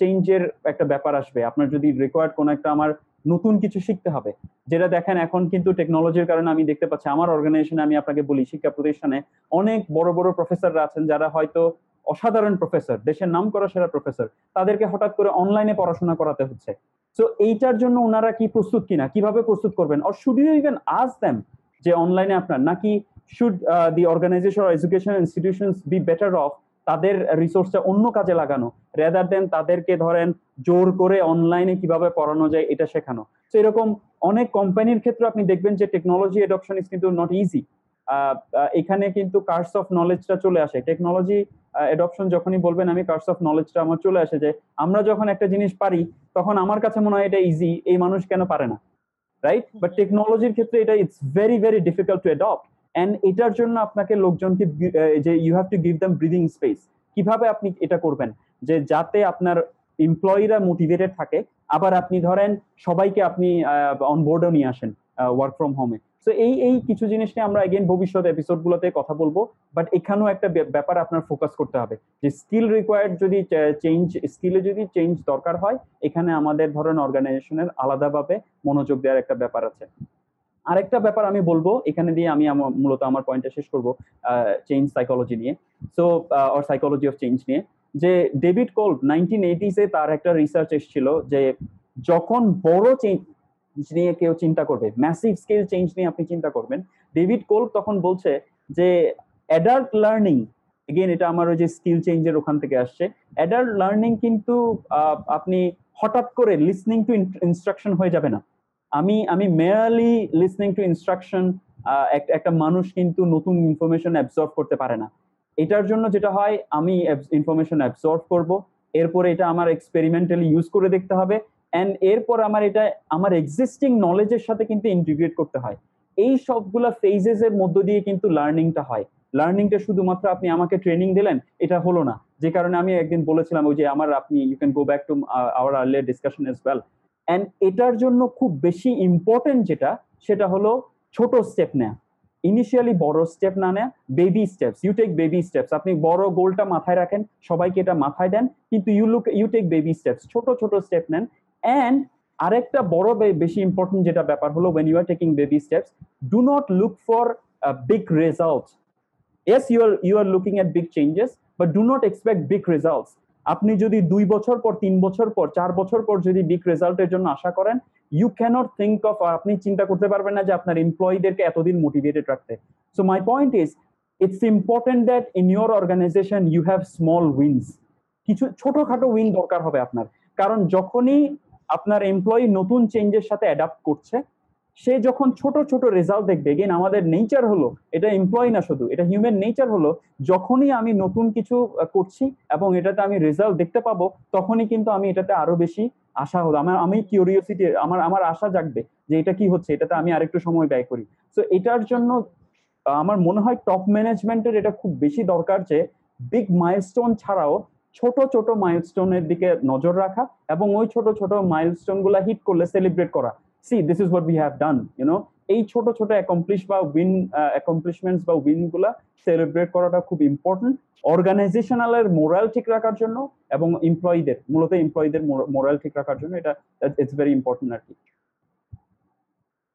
চেঞ্জের একটা ব্যাপার আসবে, আপনার যদি রিকোয়ার্ড কোনো একটা আমার নতুন কিছু শিখতে হবে। যেটা দেখেন এখন কিন্তু টেকনোলজির কারণে আমি দেখতে পাচ্ছি, আমার অর্গানাইজেশনে আমি আপনাকে বলি, শিক্ষা প্রতিষ্ঠানে অনেক বড় বড় প্রফেসররা আছেন যারা হয়তো অসাধারণ প্রফেসর দেশের নাম করা সেরা প্রফেসর তাদেরকে হঠাৎ করে অনলাইনে পড়াশোনা করাতে হচ্ছে। তো এইটার জন্য ওনারা কি প্রস্তুত কিনা, কীভাবে প্রস্তুত করবেন? Or should you even use them যে অনলাইনে আপনার? নাকি should the organization education institutions be better off তাদের রিসোর্সটা অন্য কাজে লাগানো রেদার দেন তাদেরকে ধরেন জোর করে অনলাইনে কীভাবে পড়ানো যায় এটা শেখানো। তো এরকম অনেক কোম্পানির ক্ষেত্রে আপনি দেখবেন যে টেকনোলজি এডপশন ইজ কিন্তু নট ইজি এখানে কিন্তু কার্স অফ নলেজটা চলে আসে। টেকনোলজি এডপশন যখনই বলবেন আমি কার্স অফ নলেজটা আমার চলে আসে যে আমরা যখন একটা জিনিস পারি তখন আমার কাছে মনে হয় এটা ইজি এই মানুষ কেন পারে না? রাইট বাট টেকনোলজির ক্ষেত্রে এটা it's very very difficult to adopt এটার জন্য আপনাকে লোকজনকে যে you have to give them breathing space কীভাবে আপনি এটা করবেন? যে যাতে আপনার এমপ্লয়িরা মোটিভেটেড থাকে, আবার আপনি ধরেন সবাইকে আপনি অনবোর্ডও নিয়ে আসেন ওয়ার্ক ফ্রম হোমে তো এই এই কিছু জিনিস নিয়ে আমরা এগেন ভবিষ্যৎ এপিসোড গুলোতে কথা বলব বাট এখানেও একটা ব্যাপ- ব্যাপার আপনার ফোকাস করতে হবে। যে স্কিল রিকোয়ার্ড যদি চেঞ্জ স্কিলে যদি চেঞ্জ দরকার হয়, এখানে আমাদের ধরেন অর্গানাইজেশনের আলাদাভাবে মনোযোগ দেওয়ার একটা ব্যাপার আছে। আরেকটা ব্যাপার আমি বলব, এখানে দিয়ে আমি মূলত আমার পয়েন্টটা শেষ করব চেঞ্জ সাইকোলজি নিয়ে। So or psychology of change নিয়ে। যে ডেভিড কোল নাইনটিন এইটিসে তার একটা রিসার্চ এসেছিল যে যখন বড় চেঞ্জ নিয়ে কেউ চিন্তা করবে ম্যাসিভ স্কেল চেঞ্জ নিয়ে আপনি চিন্তা করবেন ডেভিড কোল তখন বলছে যে অ্যাডাল্ট লার্নিং এগেন এটা আমার ওই যে স্কিল চেঞ্জের ওখান থেকে আসছে অ্যাডাল্ট লার্নিং কিন্তু আপনি হঠাৎ করে লিসনিং টু ইনস্ট্রাকশন হয়ে যাবে না। আমি আমি মেয়ারলি লিসনিং টু ইনস্ট্রাকশন একটা মানুষ কিন্তু নতুন ইনফরমেশন অ্যাবজর্ভ করতে পারে না। এটার জন্য যেটা হয়, আমি ইনফরমেশন অ্যাবজর্ভ করব, এরপরে এটা আমার এক্সপেরিমেন্টালি ইউজ করে দেখতে হবে অ্যান্ড এরপর আমার এটা, আমার এক্সিস্টিং নলেজের সাথে কিন্তু ইন্টিগ্রেট করতে হয়। এই সবগুলা ফেজেস এর মধ্য দিয়ে কিন্তু লার্নিংটা হয়। লার্নিংটা শুধুমাত্র আপনি আমাকে ট্রেনিং দিলেন, এটা হলো না। যে কারণে আমি একদিন বলেছিলাম, ওই যে আমার আপনি you can go back to our earlier discussion as well and এটার জন্য খুব বেশি ইম্পর্টেন্ট যেটা, সেটা হলো ছোট স্টেপ নেয়া। ইনিশিয়ালি বড় স্টেপ না নেয়া baby steps you take baby steps আপনি বড় গোলটা মাথায় রাখেন, সবাইকে এটা মাথায় দেন, কিন্তু you look you take baby steps ছোট ছোট স্টেপ নেন। অ্যান্ড আরেকটা বড় বেশি ইম্পর্টেন্ট যেটা ব্যাপার হলো when you are taking baby steps do not look for big result yes, you are you are looking at big changes, but do not expect big results আপনি যদি দুই বছর পর, তিন বছর পর, চার বছর পর যদি বিগ রেজাল্টের জন্য আশা করেন ইউ ক্যানট থিঙ্ক অফ আপনি চিন্তা করতে পারবেন না যে আপনার এমপ্লয়ীদেরকে এতদিন মোটিভেটেড রাখতে। So my point is it's important that in your organization you have small wins কিছু ছোটখাটো উইন দরকার হবে আপনার। কারণ যখনই আপনার এমপ্লয়ি নতুন চেঞ্জের সাথে অ্যাডাপ্ট করছে সে যখন ছোট ছোট রেজাল্ট দেখবে গেন আমাদের নেচার হলো, এটা এমপ্লয়ি না শুধু, এটা হিউম্যান নেচার হলো, যখনই আমি নতুন কিছু করছি এবং এটাতে আমি রেজাল্ট দেখতে পাবো, তখনই কিন্তু আমি এটাতে আরও বেশি আশা হলো। আমার, আমি কিউরিওসিটি আমার আমার আশা জাগবে যে এটা কি হচ্ছে, এটাতে আমি আরেকটু সময় ব্যয় করি। তো এটার জন্য আমার মনে হয় টপ ম্যানেজমেন্টের এটা খুব বেশি দরকার যে বিগ মাইলস্টোন ছাড়াও ছোট ছোট মাইলস্টোনের দিকে নজর রাখা এবং ওই ছোট ছোট মাইলস্টোনগুলা হিট করলে সেলিব্রেট করা। See this is what we have done you know এই ছোট ছোট অ্যাকমপ্লিশ বা উইন অ্যাকমপ্লিশমেন্টস বা উইনগুলা সেলিব্রেট করাটা খুব ইম্পর্টেন্ট অর্গানাইজেশনালের মোরাল ঠিক রাখার জন্য এবং এমপ্লয়ীদের মূলত এমপ্লয়ীদের মোরাল ঠিক রাখার জন্য এটা ইটস ভেরি ইম্পর্টেন্ট আর কি।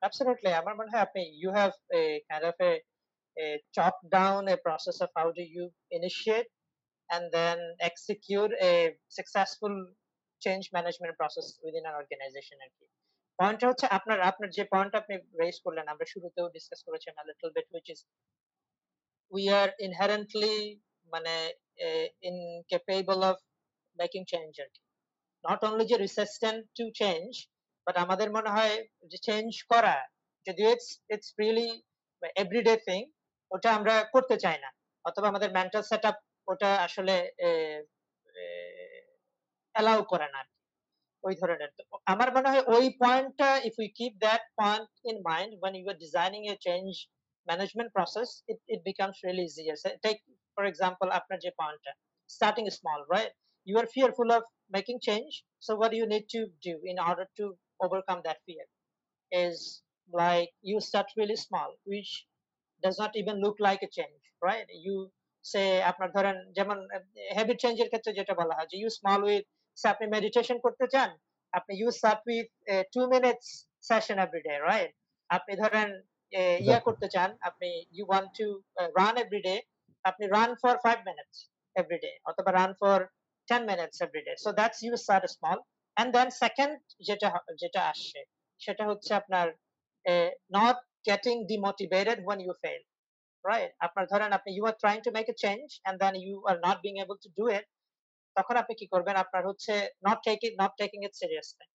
Absolutely. আমার মনে হয় আপনি you have a kind of a, a chop down a process of how do you initiate and then execute a successful change management process within an organization পয়েন্টটা হচ্ছে আপনার আপনার যে পয়েন্ট আপনি রেজ করলেন, আমরা শুরুতেও ডিসকাস করেছিলাম a little bit, which is we are inherently মানে incapable of making change আর কি not only যে resistant to change বাট আমাদের মনে হয় যে চেঞ্জ করা, যদিও it's it's really everyday thing ওটা আমরা করতে চাই না। অথবা আমাদের মেন্টাল সেট আপ ওটা আসলে অ্যালাউ করে না ওই ধরনের আমার মনে হয় ওই পয়েন্টটা if we keep that point in mind when you are designing a change management process it, it becomes really easier so take for example আপনার যে পয়েন্টটা starting small right you are fearful of making change so what do you need to do in order to overcome that fear is like you start really small which does not even look like a change right you say আপনার ধরেন যেমন habit চেঞ্জের ক্ষেত্রে যেটা বলা হয় যে you small with সে আপনি মেডিটেশন করতে চান আপনি you start with two minutes session every day right আপনি ধরেন ইয়া করতে চান আপনি you want to run every day আপনি run for five minutes every day অথবা run for ten minutes every day so that's you start small and then second যেটা যেটা আসছে সেটা হচ্ছে আপনার not getting demotivated when you fail right আপনার ধরেন আপনি you are trying to make a change and then you are not being able to do it তখন আপনি কি করবেন? আপনার হচ্ছে not taking not taking it seriously,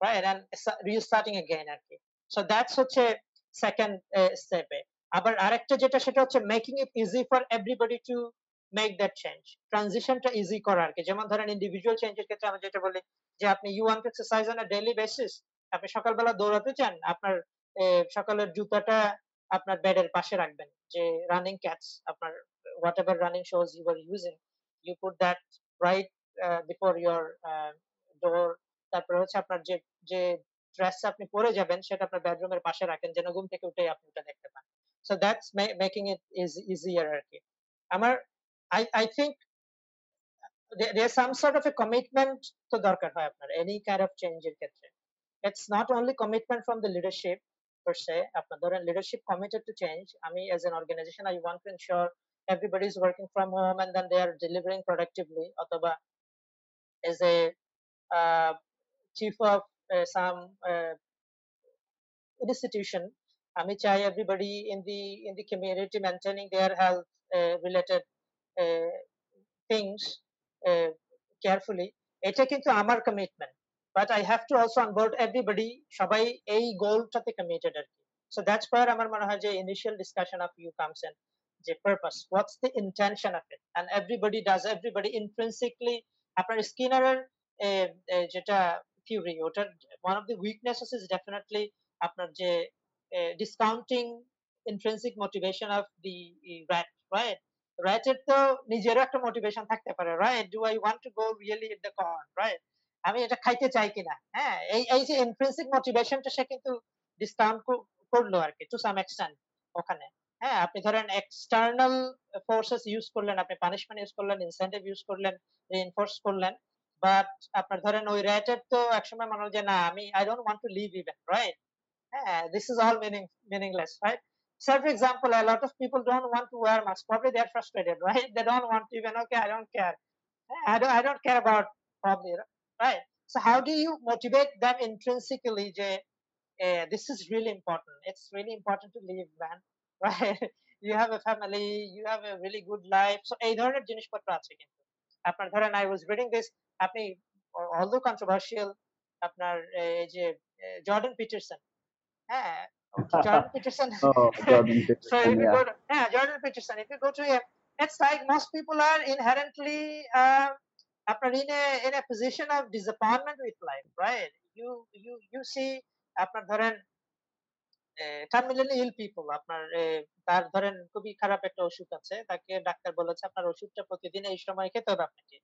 right? And restarting again আর কি so that's হচ্ছে second step এ। আবার আরেকটা যেটা, সেটা হচ্ছে making it easy for everybody to make that change ট্রানজিশনটা ইজি করা আর কি যেমন ধরেন ইন্ডিভিজুয়াল চেঞ্জের ক্ষেত্রে আমরা যেটা বলি, যে আপনি you want exercise on a daily basis আপনি সকালবেলা দৌড়াতে চান, আপনার সকালের জুতাটা আপনার বেডের পাশে রাখবেন। যে রানিং ক্যাটস আপনার whatever running shoes you are using you put that right before your ডোর তারপরে হচ্ছে আপনার যে যে ড্রেস আপনি পরে যাবেন সেটা আপনার বেডরুমের পাশে রাখেন যেন ঘুম থেকে উঠেই আপনি ওটা দেখতে পান so that's making it is easier আর কি আমার I I think there's some sort of a commitment তো দরকার হয় আপনার any kind of change এর ক্ষেত্রে it's not only commitment from the leadership per se আপনার ধরেন leadership committed to change আমি as an organization I want to ensure everybody is working from home and then they are delivering productively অথবা as a uh, chief of uh, some uh, institution আমি চাই everybody in the in the community maintaining their health uh, related uh, things uh, carefully এটা কিন্তু আমার commitment but I have to also onboard everybody সবাই এই গোলটাতে committed আর কি so that's where আমার মনে হয় যে initial discussion of you comes in যে purpose what's the intention of it and everybody does everybody intrinsically আপনার স্কিনারের যেটা থিওরি ওটার one of the weaknesses is definitely আপনার যে uh, discounting intrinsic motivation of the rat right rat এর তো নিজেরও একটা motivation থাকতে পারে right do I want to go really at the corn right আমি এটা খাইতে চাই কিনা হ্যাঁ এই এই যে intrinsic motivation টা সে কিন্তু discount কর- করল আর কি to some extent ওখানে হ্যাঁ আপনি ধরেন external forces use করলেন আপনি punishment use করলেন incentive use করলেন reinforce করলেন বাট আপনার ধরেন ওই রেটের তো একসময় মনে হয় যে না আমি I don't want to live even right হ্যাঁ this is all meaning meaningless right so for example a lot of people don't want to wear masks probably they're frustrated right they don't want to even okay i don't care Eh, i don't i don't care about probably right so how do you motivate them intrinsically যে uh, this is really important it's really important to live man right you have a family you have a really good life so এই ধরনের জিনিসপত্র আছে কিন্তু আপনার ধরেন i was reading this আপনি although controversial আপনার এই যে জর্ডন পিটারসন হ্যাঁ Jordan Peterson Oh, Jordan so Peterson, if you yeah. go to yeah Jordan Peterson if you go to him it's like most people are inherently uh, আপনার in a in a position of disappointment with life right you you you see আপনার ধরেন terminally ইল people আপনার তার ধরেন খুবই খারাপ একটা ওষুধ আছে, তাকে ডাক্তার বলেছে আপনার ওষুধটা প্রতিদিন এই সময় খেতে হবে আপনাকে।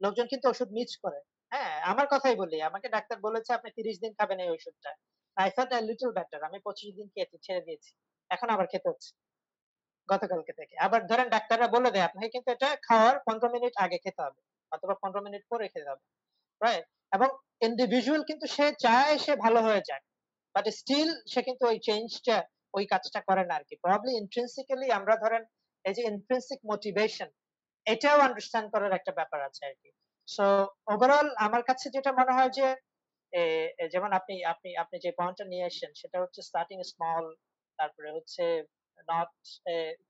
লোকজন কিন্তু ওষুধ মিস করে। হ্যাঁ আমার কথাই বলি, আমাকে ডাক্তার বলেছে আপনি তিরিশ দিন খাবেন এই ওষুধটা। I felt a little better আমি পঁচিশ দিন খেতে ছেড়ে দিয়েছি। এখন আবার খেতে হচ্ছে। গতকালকে থেকে। আবার ধরেন ডাক্তাররা বলে দেয়, আপনাকে কিন্তু এটা খাওয়ার পনেরো মিনিট আগে খেতে হবে, অথবা পনেরো মিনিট পরে খেতে হবে। রাইট এবং ইন্ডিভিজুয়াল কিন্তু সে চায় সে ভালো হয়ে যাক। বাট স্টিল সে কিন্তু ওই চেঞ্জটা ওই কাজটা করে না আর কি প্রবলি আমরা ধরেন, এই যে ইন্ট্রিনসিক মোটিভেশন এটাও আন্ডারস্ট্যান্ড করার একটা ব্যাপার আছে আর কি সো ওভারঅল আমার কাছে যেটা মনে হয় যে যেমন আপনি আপনি আপনি যে পয়েন্টটা নিয়ে এসেছেন সেটা হচ্ছে স্টার্টিং স্মল তারপরে হচ্ছে নট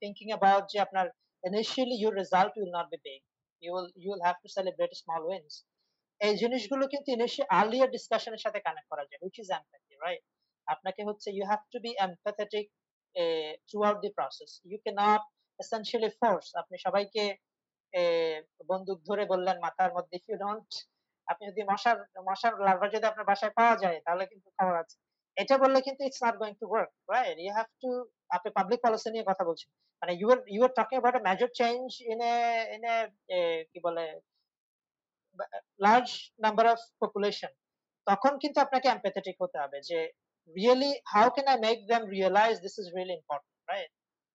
থিঙ্কিং অ্যাবাউট যে আপনার initially your result will not be big you will you will have to celebrate small wins এই জিনিসগুলো কিন্তু ইনিশিয়াল আর্লিয়ার ডিসকাশনের সাথে কানেক্ট করা যায় হুইচ ইজ এমপ্যাথি রাইট আপনাকে হচ্ছে you have to be empathetic throughout the process you can't essentially force আপনি সবাইকে বন্দুক ধরে বললেন মাথার মধ্যে ইউ ডোন্ট আপনি যদি মশার মশার লার্ভা যদি আপনার বাসায় পাওয়া যায়, তাহলে কিন্তু খবর আছে। এটা বললে কিন্তু it's not going to work right you have to আপনি পাবলিক পলিসি নিয়ে কথা বলছেন। মানে you are you are talking about a major change in a in a, কি বলে লার্জ নাম্বার অফ পপুলেশন তখন কিন্তু আপনাকে এমপ্যাথেটিক হতে হবে যে really how can I make them realize this is really important right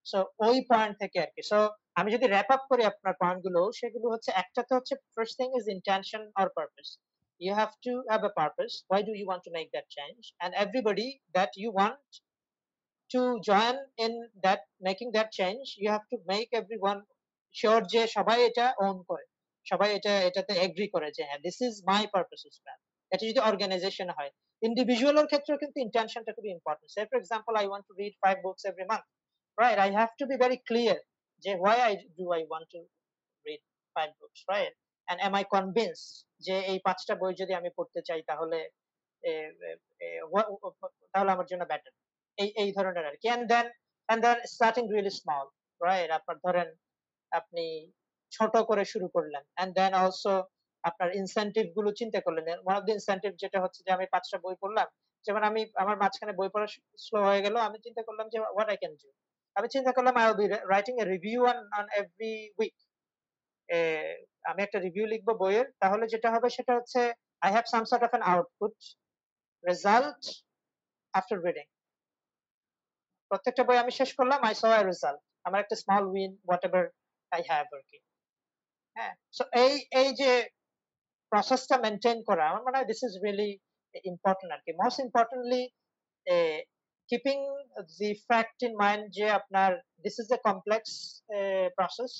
so ওই point থেকে আর কি সো আমি যদি র্যাপ আপ করি আপনার পয়েন্টগুলো, সেগুলো হচ্ছে, একটা তো হচ্ছে first thing is intention or purpose you have to have a purpose why do you want to make that change? And everybody that you want to join in that, making that change, you have to make everyone sure যে সবাই এটা own করে। সবাই এটা, এটাতে agri করে যে হ্যাঁ this is my purpose plan এটা যদি অর্গানাইজেশন হয় ইন্ডিভিজুয়ালের ক্ষেত্রে কিন্তু ইন্টেনশনটা খুবই important say for example I want to read five books every month right I have to be very clear যে, why I do I want to read five books, right? And am I convinced যে, এই পাঁচটা বই যদি আমি পড়তে চাই, তাহলে তাহলে আমার জন্য বেটার এই এই ধরনের আর কি। And দেন and then starting really small right? আপনার ধরেন, আপনি ছোট করে শুরু করলেন। And দেন also আপনার ইনসেনটিভগুলো চিন্তা করলেন। ওয়ান অফ দ্য ইনসেনটিভ যেটা হচ্ছে যে, আমি পাঁচটা বই পড়লাম, যেমন আমি, আমার মাঝখানে বই পড়া স্লো হয়ে গেল, আমি চিন্তা করলাম যে হোয়াট আই ক্যান ডু আমি চিন্তা করলাম I will be writing a review on on every week আমি একটা রিভিউ লিখব বইয়ের, তাহলে যেটা হবে সেটা হচ্ছে I have some sort of an output result after reading প্রত্যেকটা বই আমি শেষ করলাম আই স এ রেজাল্ট আমার একটা small win whatever I have আর কি। হ্যাঁ সো এই এই যে প্রসেসটা মেনটেন করা আমার মনে হয় দিস ইজ রিয়েলি ইম্পর্টেন্ট আর কি most importantly keeping the fact in mind যে আপনার is a complex uh, process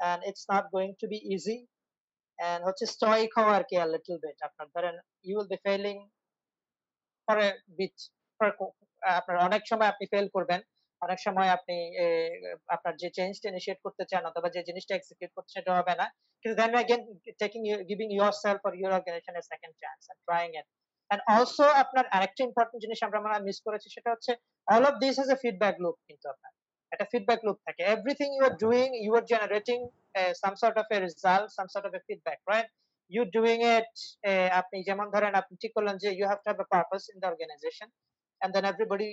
and it's not going to be easy and হচ্ছে stoic হওয়া আর কি a little bit আপনার ধরেন failing for a bit for a co- আপনার অনেক সময় আপনি ফেল করবেন অনেক সময় আপনি আপনার যে চেঞ্জটা ইনিশিয়েট করতে চান অথবা যে জিনিসটা এক্সিকিউট করতে সেটা হবে না কিন্তু then again taking giving yourself or your organization a second chance and trying it and also আপনার আরেকটা ইম্পর্টেন্ট জিনিস আমরা মনে মিস করেছি সেটা হচ্ছে all of this has a feedback loop কিন্তু আপনার একটা feedback loop থাকে are doing you are generating uh, some sort of a result some sort of a feedback right you doing it uh, আপনি যেমন ধরেন আপনি ঠিক করলেন যে you have to have a purpose in the organization and then everybody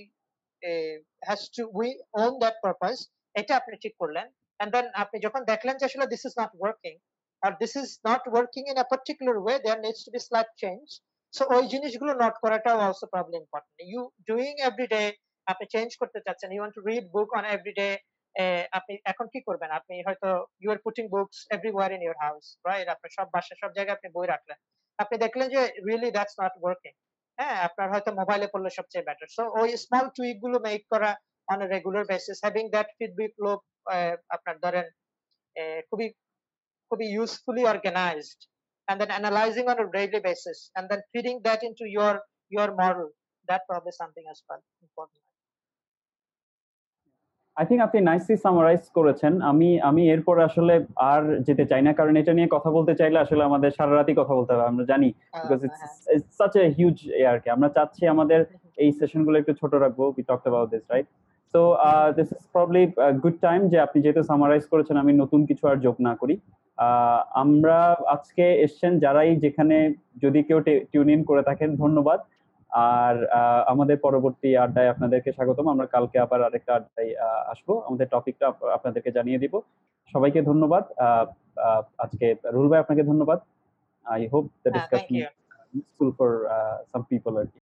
uh, has to we own that purpose এটা আপনি ঠিক করলেন and then আপনি যখন দেখলেন যে আসলে this is not working or this is not working in a particular way there needs to be slight change so ওই জিনিসগুলো নোট করাটাও also probably important you doing every day আপনি চেঞ্জ করতে চাচ্ছেন you want to read book on every day eh, আপনি এখন কি করবেন আপনি হয়তো you are putting books everywhere in your house right আপনার সব বাসায় সব জায়গায় আপনি বই রাখলেন আপনি দেখলেন যে really that's not working হ্যাঁ আপনার হয়তো মোবাইলে পড়লে সবচেয়ে বেটার সো ওই স্মল টুইক গুলো মেক করা on a regular basis having that feedback loop আহ, আপনার ধরেন আহ, খুবই খুবই usefully organized and then analyzing on a daily basis and then feeding that into your your model that probably something as well important I think আপনি nicely summarize করেছেন। আমি আমি এরপর আসলে আর যেতে চাই না কারণ এটা নিয়ে কথা বলতে চাইলে আসলে আমাদের সারা রাতই কথা বলতে হবে আমরা জানি। Because. It's such a huge আর কি। আমরা চাচ্ছি আমাদের এই সেশনগুলো একটু ছোট রাখব। We talked about this right so this is probably good time যে আপনি যেহেতু সামারাইজ করেছেন আমি নতুন কিছু আর যোগ না করি। আহ, আমরা আজকে এসছেন যারাই যেখানে যদি কেউ টিউন ইন করে থাকেন ধন্যবাদ। আর আমাদের পরবর্তী আড্ডায় আপনাদেরকে স্বাগতম। আমরা কালকে আবার আরেকটা আড্ডায় আসব। আমাদের টপিকটা আপনাদেরকে জানিয়ে দিব। সবাইকে ধন্যবাদ। আজকে রুল ভাই আপনাকে ধন্যবাদ। I hope the discussion useful for some people আর কি।